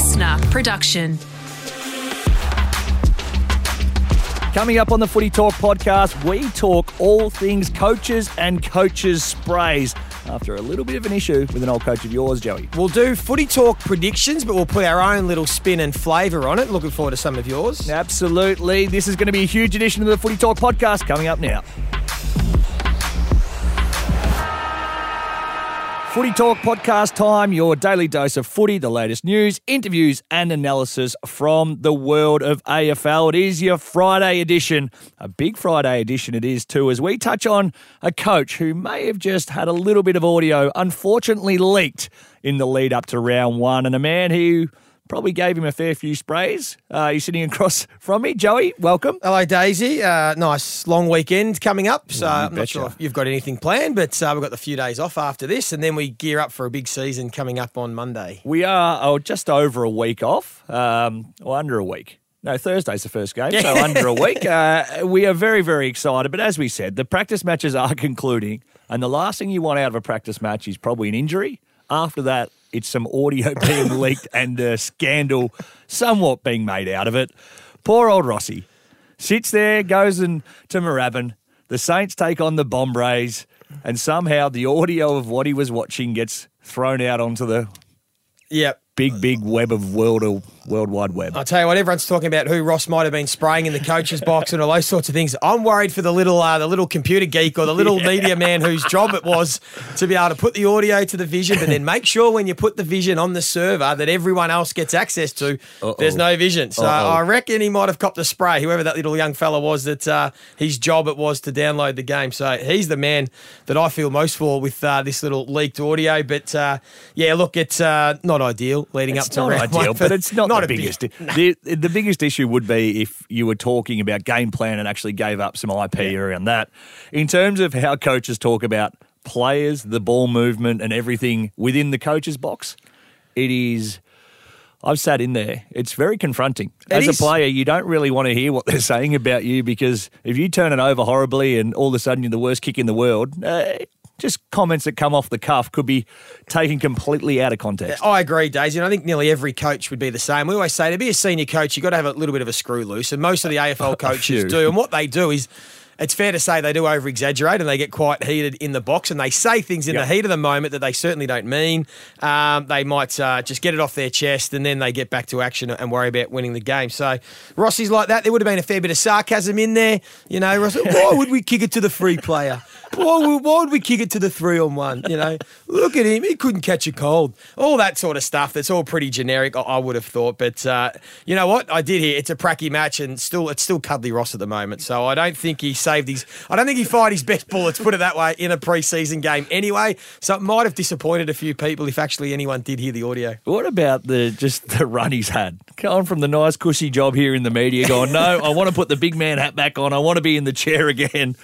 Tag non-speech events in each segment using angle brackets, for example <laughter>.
LiSTNR production. Coming up on the Footy Talk podcast, we talk all things coaches and coaches' sprays. After a little bit of an issue with an old coach of yours, Joey. We'll do footy talk predictions, but we'll put our own little spin and flavour on it. Looking forward to some of yours. Absolutely. This is going to be a huge edition of the Footy Talk podcast coming up now. Footy Talk podcast time, your daily dose of footy, the latest news, interviews, and analysis from the world of AFL. It is your Friday edition, a big Friday edition it is too, as we touch on a coach who may have just had a little bit of audio unfortunately leaked in the lead up to round one, and a man who probably gave him a fair few sprays. Uh, he's sitting across from me. Joey, welcome. Hello, Daisy. Uh, nice long weekend coming up. So Yeah, I'm not sure if you've got anything planned, but uh, we've got the few days off after this, and then we gear up for a big season coming up on Monday. We are oh, just over a week off, um, or under a week. No, Thursday's the first game, so <laughs> under a week. Uh, we are very, very excited. But as we said, the practice matches are concluding, and the last thing you want out of a practice match is probably an injury. After that, it's some audio <laughs> being leaked and a scandal somewhat being made out of it. Poor old Rossi sits there, goes in to Moorabbin. The Saints take on the Bombers, and somehow the audio of what he was watching gets thrown out onto the Yep. Big, big web of world world wide web. I'll tell you what, everyone's talking about who Ross might have been spraying in the coach's box and all those sorts of things. I'm worried for the little uh, the little computer geek or the little <laughs> media man whose job it was to be able to put the audio to the vision, but then make sure when you put the vision on the server that everyone else gets access to, there's no vision. So Uh-oh. I reckon he might have copped a spray, whoever that little young fella was that uh, his job it was to download the game. So he's the man that I feel most for with uh, this little leaked audio. But uh, yeah, look, it's uh, not ideal leading It's up to not round ideal, one, but it's not, a <laughs> the big- biggest. the, the biggest issue would be if you were talking about game plan and actually gave up some IP around that. In terms of how coaches talk about players, the ball movement, and everything within the coach's box, it is. I've sat in there. It's very confronting. It As a player, you don't really want to hear what <laughs> they're saying about you because if you turn it over horribly and all of a sudden you're the worst kick in the world, uh, just comments that come off the cuff could be taken completely out of context. I agree, Daisy, and I think nearly every coach would be the same. We always say to be a senior coach, you've got to have a little bit of a screw loose, and most of the <laughs> AFL coaches do. And what they do is, it's fair to say they do over exaggerate and they get quite heated in the box and they say things in Yep. the heat of the moment that they certainly don't mean. Um, they might uh, just get it off their chest and then they get back to action and worry about winning the game. So Rossi's like that. There would have been a fair bit of sarcasm in there. You know, Rossi, <laughs> why would we kick it to the free player? Why why would we kick it to the three on one? You know, look at him. He couldn't catch a cold. All that sort of stuff. That's all pretty generic, I, I would have thought. But uh, you know what? I did hear it's a pracky match, and still, it's still Cuddly Ross at the moment. So I don't think he saved his. I don't think he fired his best bullets. Put it that way in a preseason game anyway. So it might have disappointed a few people if actually anyone did hear the audio. What about the just the run he's had? Going from the nice cushy job here in the media, going, no, I want to put the big man hat back on. I want to be in the chair again.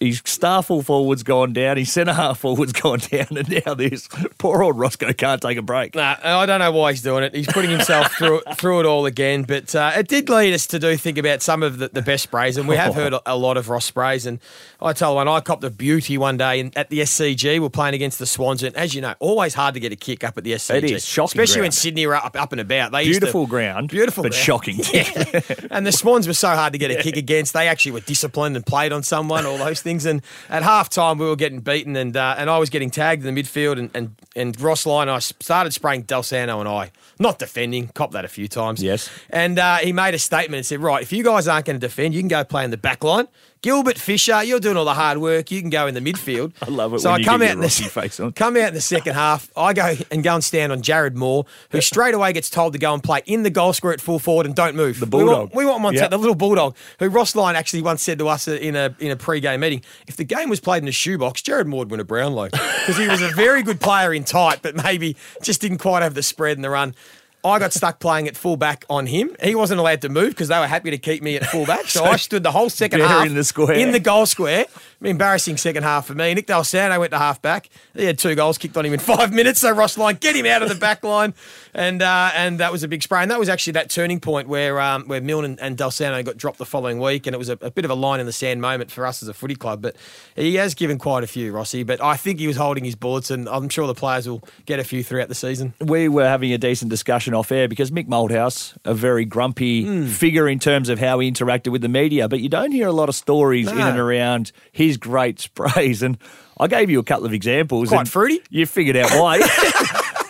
His star full forward's gone down. His centre half forward's <laughs> gone down, and now this poor old Roscoe can't take a break. Nah, I don't know why he's doing it. He's putting himself <laughs> through through it all again. But uh, it did lead us to do think about some of the, the best sprays, and we have heard a, a lot of Ross sprays. And I tell you, one, I copped a beauty one day in, at the SCG. We're playing against the Swans, and as you know, always hard to get a kick up at the SCG. It is, shocking especially when. Sydney are up, up and about. They used to- Beautiful ground, beautiful, but ground. shocking. <laughs> Yeah. and the Swans were so hard to get a kick against. They actually were disciplined and played on someone, all those things. And at half time, we were getting beaten, and uh, and I was getting tagged in the midfield, and and, and Ross Lyon, I started spraying Del Santo and I, not defending, cop that a few times. Yes. And uh, he made a statement and said, right, if you guys aren't going to defend, you can go play in the back line. Gilbert Fisher, you're doing all the hard work. You can go in the midfield. <laughs> I love it So when I come out your in the face on. come out in the second half. I go and go and stand on Jared Moore, who straight away gets told to go and play in the goal square at full forward and don't move. The bulldog. We want, we want on Yep. the little bulldog, who Ross Lyon actually once said to us in a in a pre-game meeting, if the game was played in a shoebox, Jared Moore would win a Brownlow because he was a very good player in tight, but maybe just didn't quite have the spread and the run. I got stuck playing at fullback on him. He wasn't allowed to move because they were happy to keep me at fullback. So I <laughs> stood the whole second half in the square. in the goal square, Embarrassing second half for me. Nick Del Santo went to half back. He had two goals kicked on him in <laughs> five minutes. So Ross Lyon, get him out of the back line, and uh, and that was a big spray. And that was actually that turning point where um, where Milne and, and Del Santo got dropped the following week, and it was a, a bit of a line in the sand moment for us as a footy club. But he has given quite a few, Rossi. But I think he was holding his bullets, and I'm sure the players will get a few throughout the season. we were having a decent discussion off air because Mick Malthouse, a very grumpy Hmm. figure in terms of how he interacted with the media, but you don't hear a lot of stories in and around his great sprays. And I gave you a couple of examples. Quite and fruity. You figured out why.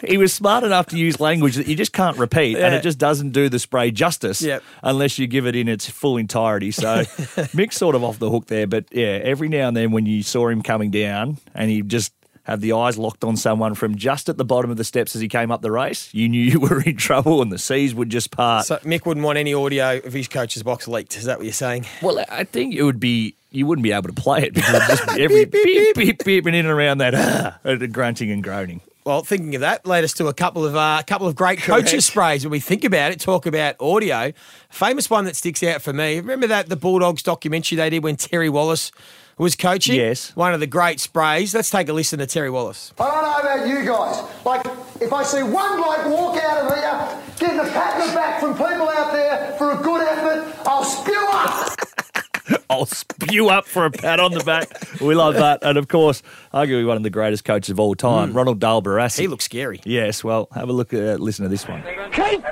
<laughs> he was smart enough to use language that you just can't repeat, and it just doesn't do the spray justice Yep. unless you give it in its full entirety. So <laughs> Mick's sort of off the hook there, but yeah, every now and then when you saw him coming down and he just had the eyes locked on someone from just at the bottom of the steps as he came up the race, you knew you <laughs> were in trouble and the seas would just part. So Mick wouldn't want any audio of his coach's box leaked. Is that what you're saying? well, I think it would be. You wouldn't be able to play it because it'd just <laughs> every beep, beep, beep, and in and around that <laughs> the grunting and groaning. Well, thinking of that led us to a couple of uh, couple of great coaches sprays. When we think about it, talk about audio. Famous one that sticks out for me. Remember that the Bulldogs documentary they did when Terry Wallace was coaching? Yes. One of the great sprays. Let's take a listen to Terry Wallace. I don't know about you guys. Like, if I see one bloke walk out of here getting a pat on the back from people out there for a good effort, I'll spew up. <laughs> I'll spew up for a pat on the back. We love that. And of course, arguably one of the greatest coaches of all time, hmm. Ronald Dale Barassi. He looks scary. Yes, well, have a look at listen to this one. Keith,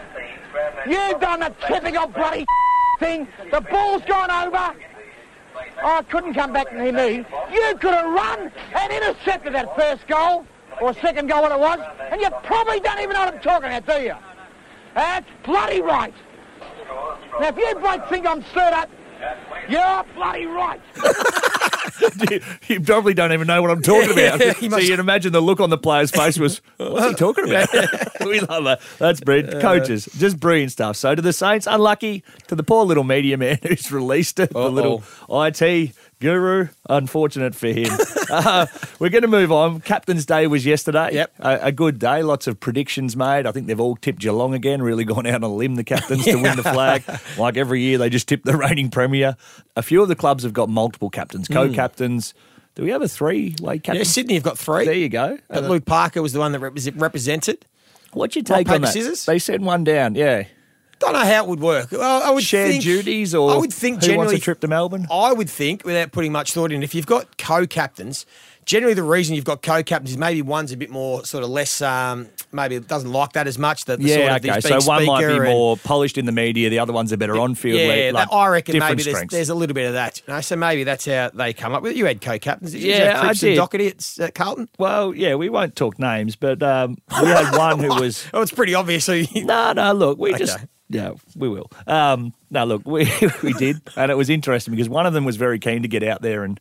you've done the typical bloody <laughs> thing. The ball's gone over. Oh, I couldn't come back near me. You could have run and intercepted that first goal, or second goal, what it was, and you probably don't even know what I'm talking about, do you? That's bloody right. Now, if you bloke think I'm stirred up, you're bloody right. <laughs> you probably don't even know what I'm talking about. Yeah, <laughs> he so you'd imagine the look on the player's face was, what's he talking about? <laughs> we love that. That's brilliant. Uh, Coaches, just brilliant stuff. So to the Saints, unlucky. To the poor little media man who's released it, the Uh-oh. little IT guru, unfortunate for him. <laughs> uh, we're going to move on. Captain's Day was yesterday. Yep. A, a good day. Lots of predictions made. I think they've all tipped Geelong again, really gone out on a limb, the captains, to win the flag. <laughs> Like every year, they just tip the reigning premier. A few of the clubs have got multiple captains, co captains. Do we have a three way captain? Yeah? Sydney have got three. There you go. But Luke Parker was the one that repres represented. What's your take paper, on that? scissors? They send one down, yeah. Don't know how it would work. Well, I would Shared think, duties or I would think who wants generally a trip to Melbourne? I would think, without putting much thought in, if you've got co-captains, generally the reason you've got co-captains is maybe one's a bit more sort of less, um, maybe it doesn't like that as much. The, the Yeah, sort of okay. So one might be more polished in the media, the other one's a better on field. Yeah, like, I reckon maybe there's, there's a little bit of that. You know? So maybe that's how they come up with it. You had co-captains. Did you Yeah, I did. Docherty at, Carlton? Well, yeah, we won't talk names, but um, we had one who <laughs> was. Oh, it's pretty obvious. No, no, look, we just. Yeah, we will. Um, no, look, we <laughs> we did, and it was interesting because one of them was very keen to get out there and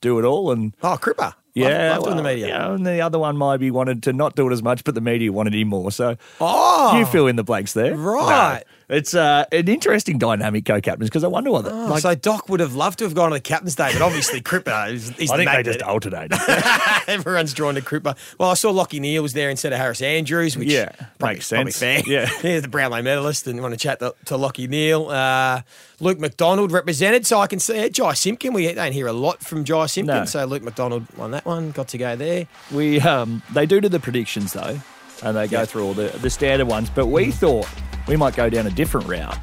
do it all, and oh, Cripper. yeah, love, love doing the media. yeah, and the other one maybe wanted to not do it as much, but the media wanted him more. So Oh, you fill in the blanks there, Right. No, it's uh, an interesting dynamic co-captains because I wonder what. the- Oh, like, so Doc would have loved to have gone to the captain's day, but obviously Cripper <laughs> is he's I the think they just alternated. <laughs> Everyone's drawn to Cripper. Well, I saw Lachie Neale was there instead of Harris Andrews, which Yeah, probably, makes probably sense. fair. <laughs> Yeah. he's the Brownlow medalist, and want to chat to, to Lachie Neale. Uh, Luke McDonald represented, so I can see uh, Jy Simpkin. We don't hear a lot from Jy Simpkin, No. so Luke McDonald won that one. Got to go there. We um, they do to the predictions though, and they go Yeah. through all the the standard ones. But we mm. thought we might go down a different route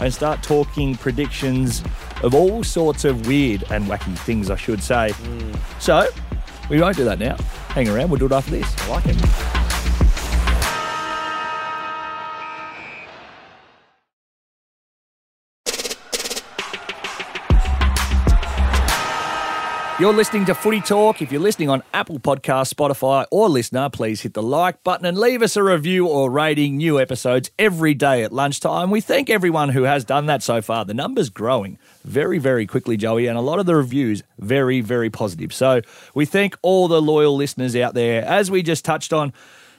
and start talking predictions of all sorts of weird and wacky things, I should say. Mm. So we won't do that now. Hang around. We'll do it after this. I like it. You're listening to Footy Talk. If you're listening on Apple Podcast, Spotify, or LiSTNR, please hit the like button and leave us a review or rating. New episodes every day at lunchtime. We thank everyone who has done that so far. The number's growing very, very quickly, Joey, and a lot of the reviews very, very positive. So we thank all the loyal listeners out there. As we just touched on,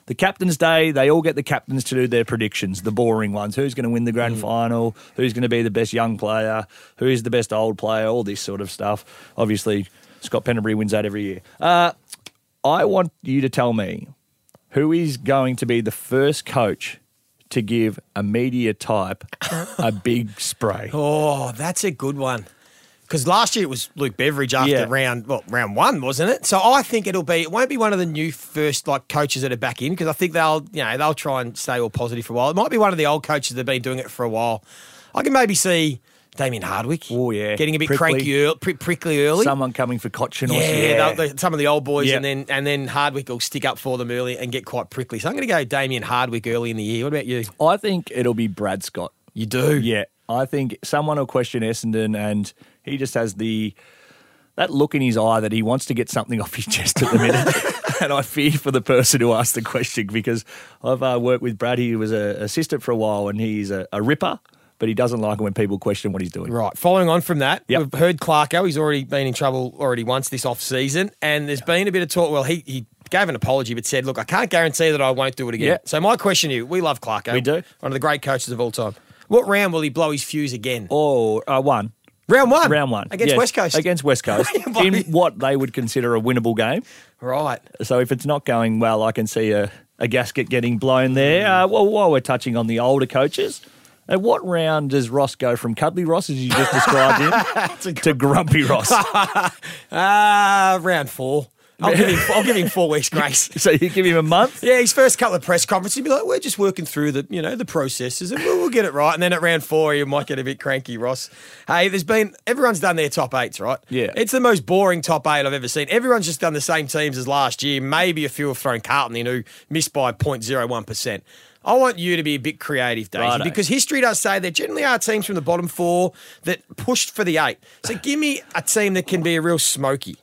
the Captain's Day, they all get the captains to do their predictions, the boring ones. Who's going to win the grand mm. final? Who's going to be the best young player? Who's the best old player? All this sort of stuff. Obviously, Scott Pendlebury wins that every year. Uh, I want you to tell me who is going to be the first coach to give a media type a <laughs> big spray. Oh, that's a good one. Because last year it was Luke Beveridge after Yeah. round well round one, wasn't it? So I think it'll be it won't be one of the new first like coaches that are back in because I think they'll you know they'll try and stay all positive for a while. It might be one of the old coaches that have been doing it for a while. I can maybe see Damien Hardwick. Oh, yeah. getting a bit Prickly. cranky, early, pri- prickly early. Someone coming for Cotchin or yeah, they'll- some of the old boys, Yeah. and then and then Hardwick will stick up for them early and get quite prickly. So I'm going to go Damien Hardwick early in the year. What about you? I think it'll be Brad Scott. You do, Yeah, I think someone will question Essendon, and he just has the that look in his eye that he wants to get something <laughs> off his chest at the minute. <laughs> and I fear for the person who asked the question because I've uh, worked with Brad. He was an assistant for a while, and he's a, a ripper, but he doesn't like it when people question what he's doing. Right. Following on from that, Yep. we've heard Clarko. He's already been in trouble already once this off season, and there's been a bit of talk. Well, he he gave an apology, but said, "Look, I can't guarantee that I won't do it again." Yeah. So my question to you: We love Clarko. We do. One of the great coaches of all time. What round will he blow his fuse again? Or uh, one. round one. Round one. against Yes, West Coast. Against West <laughs> Coast. in what they would consider a winnable game. right. So if it's not going well, I can see a, a gasket getting blown there. Uh, well, while we're touching on the older coaches, at what round does Ross go from Cuddly Ross, as you just described him, <laughs> to Grumpy Ross? <laughs> Ah, round four. I'll give him. I'll give him four weeks grace. <laughs> so you give him a month? Yeah, his first couple of press conferences, he'd be like, "We're just working through the, you know, the processes, and we'll, we'll get it right." And then at round four, you might get a bit cranky, Ross. Hey, there's been everyone's done their top eights, right? Yeah. it's the most boring top eight I've ever seen. Everyone's just done the same teams as last year. Maybe a few have thrown Carlton in who missed by 0.01 percent. I want you to be a bit creative, Daisy, Righto. because history does say there generally are teams from the bottom four that pushed for the eight. So give me a team that can be a real smoky.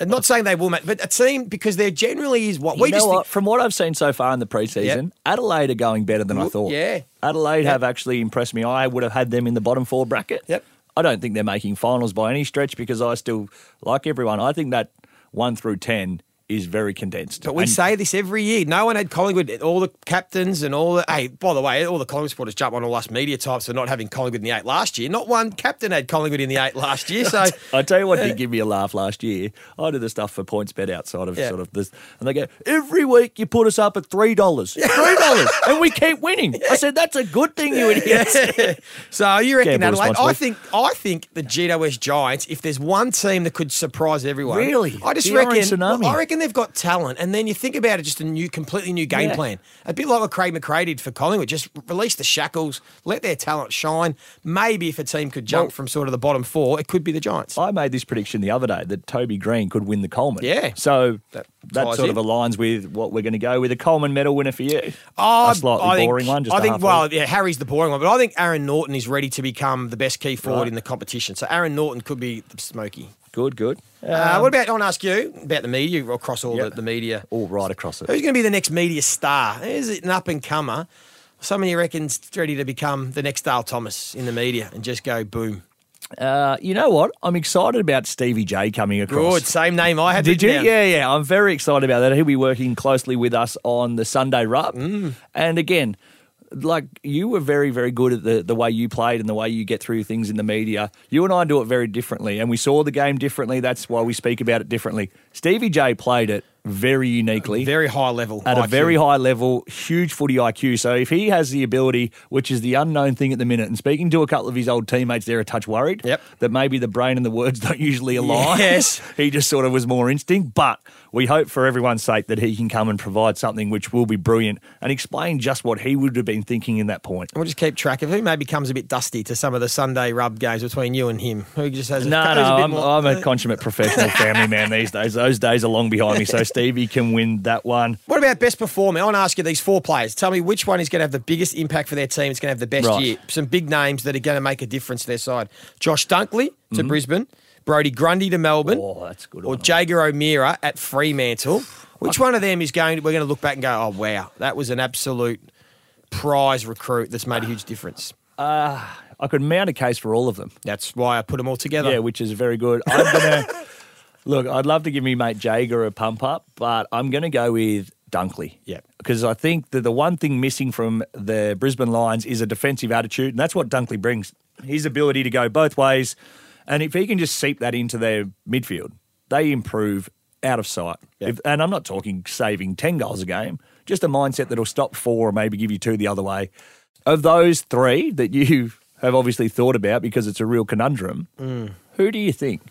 I'm not saying they will, make, but a team because there generally is what You we know just think- From what I've seen so far in the preseason, Adelaide are going better than I thought. yeah. Adelaide Yep. have actually impressed me. I would have had them in the bottom four bracket. Yep. I don't think they're making finals by any stretch because I still, like everyone, I think that one through 10 is very condensed. But we And- say this every year. No one had Collingwood. All the captains and all the. Hey, by the way, all the Collingwood supporters jump on all us media types for not having Collingwood in the eight last year. Not one captain had Collingwood in the eight last year. So <laughs> I tell you what did <laughs> give me a laugh last year. I do the stuff for PointsBet outside of Yeah. sort of this, and they go every week you put us up at three dollars, three dollars, <laughs> and we keep winning. I said that's a good thing, you idiots. so you reckon Gamble Adelaide? I think I think the GWS Giants. If there's one team that could surprise everyone, Really? I just The reckon. I reckon they've got talent, and then you think about it, just a new, completely new game Yeah. plan. A bit like what Craig McRae did for Collingwood. Just release the shackles, let their talent shine. Maybe if a team could jump Well- from sort of the bottom four, it could be the Giants. I made this prediction the other day that Toby Greene could win the Coleman. Yeah. So That that, sort in. of aligns with what we're going to go with a Coleman medal winner for you. Oh, a slightly I think, boring one. Just I think. Well, yeah, Harry's the boring one, but I think Aaron Naughton is ready to become the best key forward Right. in the competition. So Aaron Naughton could be the smoky. Good, good. Uh, what about? I want to ask you about the media across all Yeah. the, the media. all right across it? Who's going to be the next media star? Is it an up and comer? Someone you reckon's ready to become the next Dale Thomas in the media and just go boom. Uh, you know what? I'm excited about Stevie J coming across. Good, same name I had. Did you? down. Yeah, yeah. I'm very excited about that. He'll be working closely with us on the Sunday Rub. Mm. And again, like you were very, very good at the, the way you played and the way you get through things in the media. You and I do it very differently, and we saw the game differently. That's why we speak about it differently. Stevie J played it very uniquely. Very high level. at a very high level, huge footy IQ. So if he has the ability, which is the unknown thing at the minute, and speaking to a couple of his old teammates, they're a touch worried Yep. that maybe the brain and the words don't usually align. Yes. <laughs> he just sort of was more instinct. But we hope for everyone's sake that he can come and provide something which will be brilliant and explain just what he would have been thinking in that point. We'll just keep track of who maybe comes a bit dusty to some of the Sunday rub games between you and him. Who just has No, <laughs> no, a bit I'm, more- I'm a <laughs> consummate professional family man these days. Those days are long behind me. So <laughs> Stevie can win that one. What about best performer? I want to ask you these four players. Tell me which one is going to have the biggest impact for their team. It's going to have the best Right. year. Some big names that are going to make a difference to their side. Josh Dunkley to Mm-hmm. Brisbane, Brodie Grundy to Melbourne, Oh, that's good. or. Jaeger O'Meara at Fremantle. Which one of them is going? We're going to look back and go, oh wow, that was an absolute prize recruit that's made a huge difference. I could mount a case for all of them. That's why I put them all together. Yeah, which is very good. I'm gonna <laughs> look. I'd love to give me mate Jaeger a pump up, but I'm gonna go with Dunkley. Yeah. because I think that the one thing missing from the Brisbane Lions is a defensive attitude, and that's what Dunkley brings. His ability to go both ways, and if he can just seep that into their midfield, they improve out of sight. Yeah. If, and I'm not talking saving ten goals a game, just a mindset that'll stop four or maybe give you two the other way. Of those three that you <laughs> have obviously thought about because it's a real conundrum. Mm. Who do you think?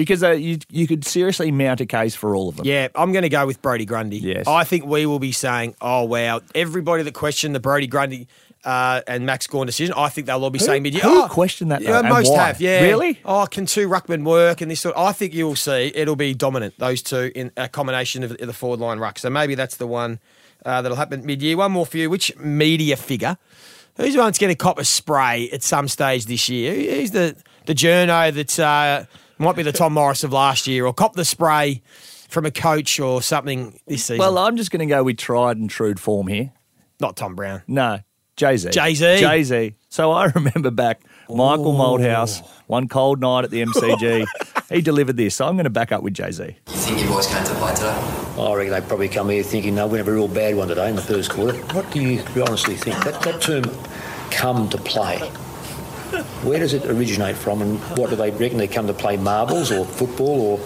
Because uh, you you could seriously mount a case for all of them. Yeah, I'm going to go with Brodie Grundy. Yes. I think we will be saying, oh, wow, everybody that questioned the Brodie Grundy uh, and Max Gawn decision, I think they'll all be saying mid who questioned that, though, Yeah, most why? have, yeah. Really? Oh, can two ruckmen work and this sort I think you'll see it'll be dominant, those two, in a combination of the forward line ruck. So maybe that's the one uh, that'll happen mid year. One more for you. Which media figure? Who's the one that's going to cop a spray at some stage this year? Who's the, the journo that uh, might be the Tom Morris of last year or cop the spray from a coach or something this season? Well, I'm just going to go with tried and true form here. Not Tom Browne. No, Jay Z. Jay-Z. Jay Z. So I <laughs> remember back Michael Malthouse, one cold night at the MCG. <laughs> he delivered this. So I'm going to back up with Jay Z. You think you boys came to play today? I reckon they probably come here thinking they'll have a real bad one today in the first quarter. What do you honestly think? That, that term, come to play, where does it originate from and what do they reckon they come to play marbles or football or,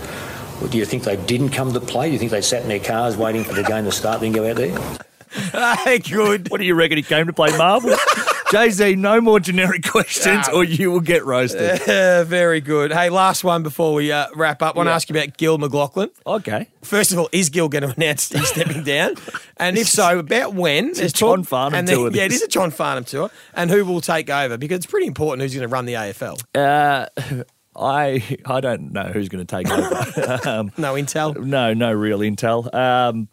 or do you think they didn't come to play? Do you think they sat in their cars waiting for the game to start then go out there? <laughs> Hey, good. What do you reckon he came to play marbles? <laughs> Jay Z, no more generic <laughs> questions or you will get roasted. <laughs> Uh, very good. Hey, last one before we uh, wrap up. I want to ask you about Gil McLachlan. Okay. First of all, is Gil going to announce he's stepping <laughs> down? And if so, about when? It's a John Farnham and tour, Yeah, it this. is a John Farnham tour. And who will take over? Because it's pretty important who's going to run the AFL. Uh, I I don't know who's going to take over. um, No intel. no, no real intel. Um,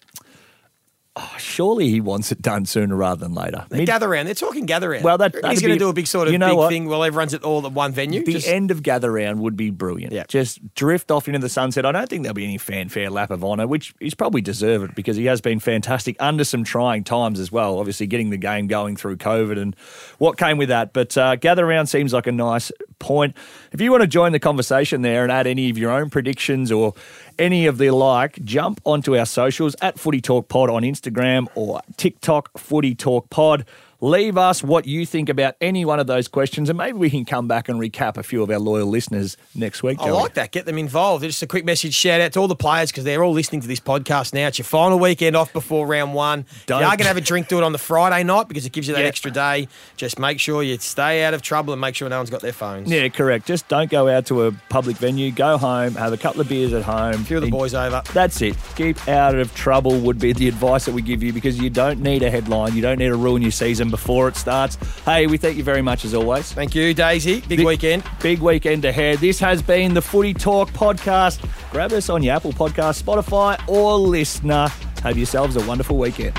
oh, surely he wants it done sooner rather than later. Mid- gather round. They're talking gather round. Well, that- he's going to do a big sort of you know big what? thing while everyone's at all at one venue. The Just- end of gather round would be brilliant. Yeah. Just drift off into the sunset. I don't think there'll be any fanfare lap of honour, which he's probably deserved because he has been fantastic under some trying times as well. Obviously, getting the game going through COVID and what came with that. But uh, gather round seems like a nice point. If you want to join the conversation there and add any of your own predictions or any of the like, jump onto our socials at Footy Talk Pod on Instagram or TikTok Footy Talk Pod. Leave us what you think about any one of those questions, and maybe we can come back and recap a few of our loyal listeners next week. I like that. Get them involved. Just a quick message shout out to all the players because they're all listening to this podcast now. It's your final weekend off before round one. Don't- You are going to have a drink, do it on the Friday night because it gives you that Yeah. extra day. Just make sure you stay out of trouble and make sure no one's got their phones. Yeah, correct. Just don't go out to a public venue. Go home, have a couple of beers at home. A few of the En- boys over. That's it. Keep out of trouble would be the advice that we give you because you don't need a headline. You don't need to ruin your season before it starts. Hey, we thank you very much as always. Thank you, Daisy. Big Big- weekend. Big weekend ahead. This has been the Footy Talk podcast. Grab us on your Apple Podcast, Spotify, or LiSTNR. Have yourselves a wonderful weekend.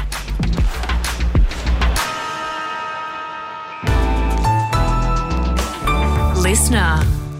LiSTNR.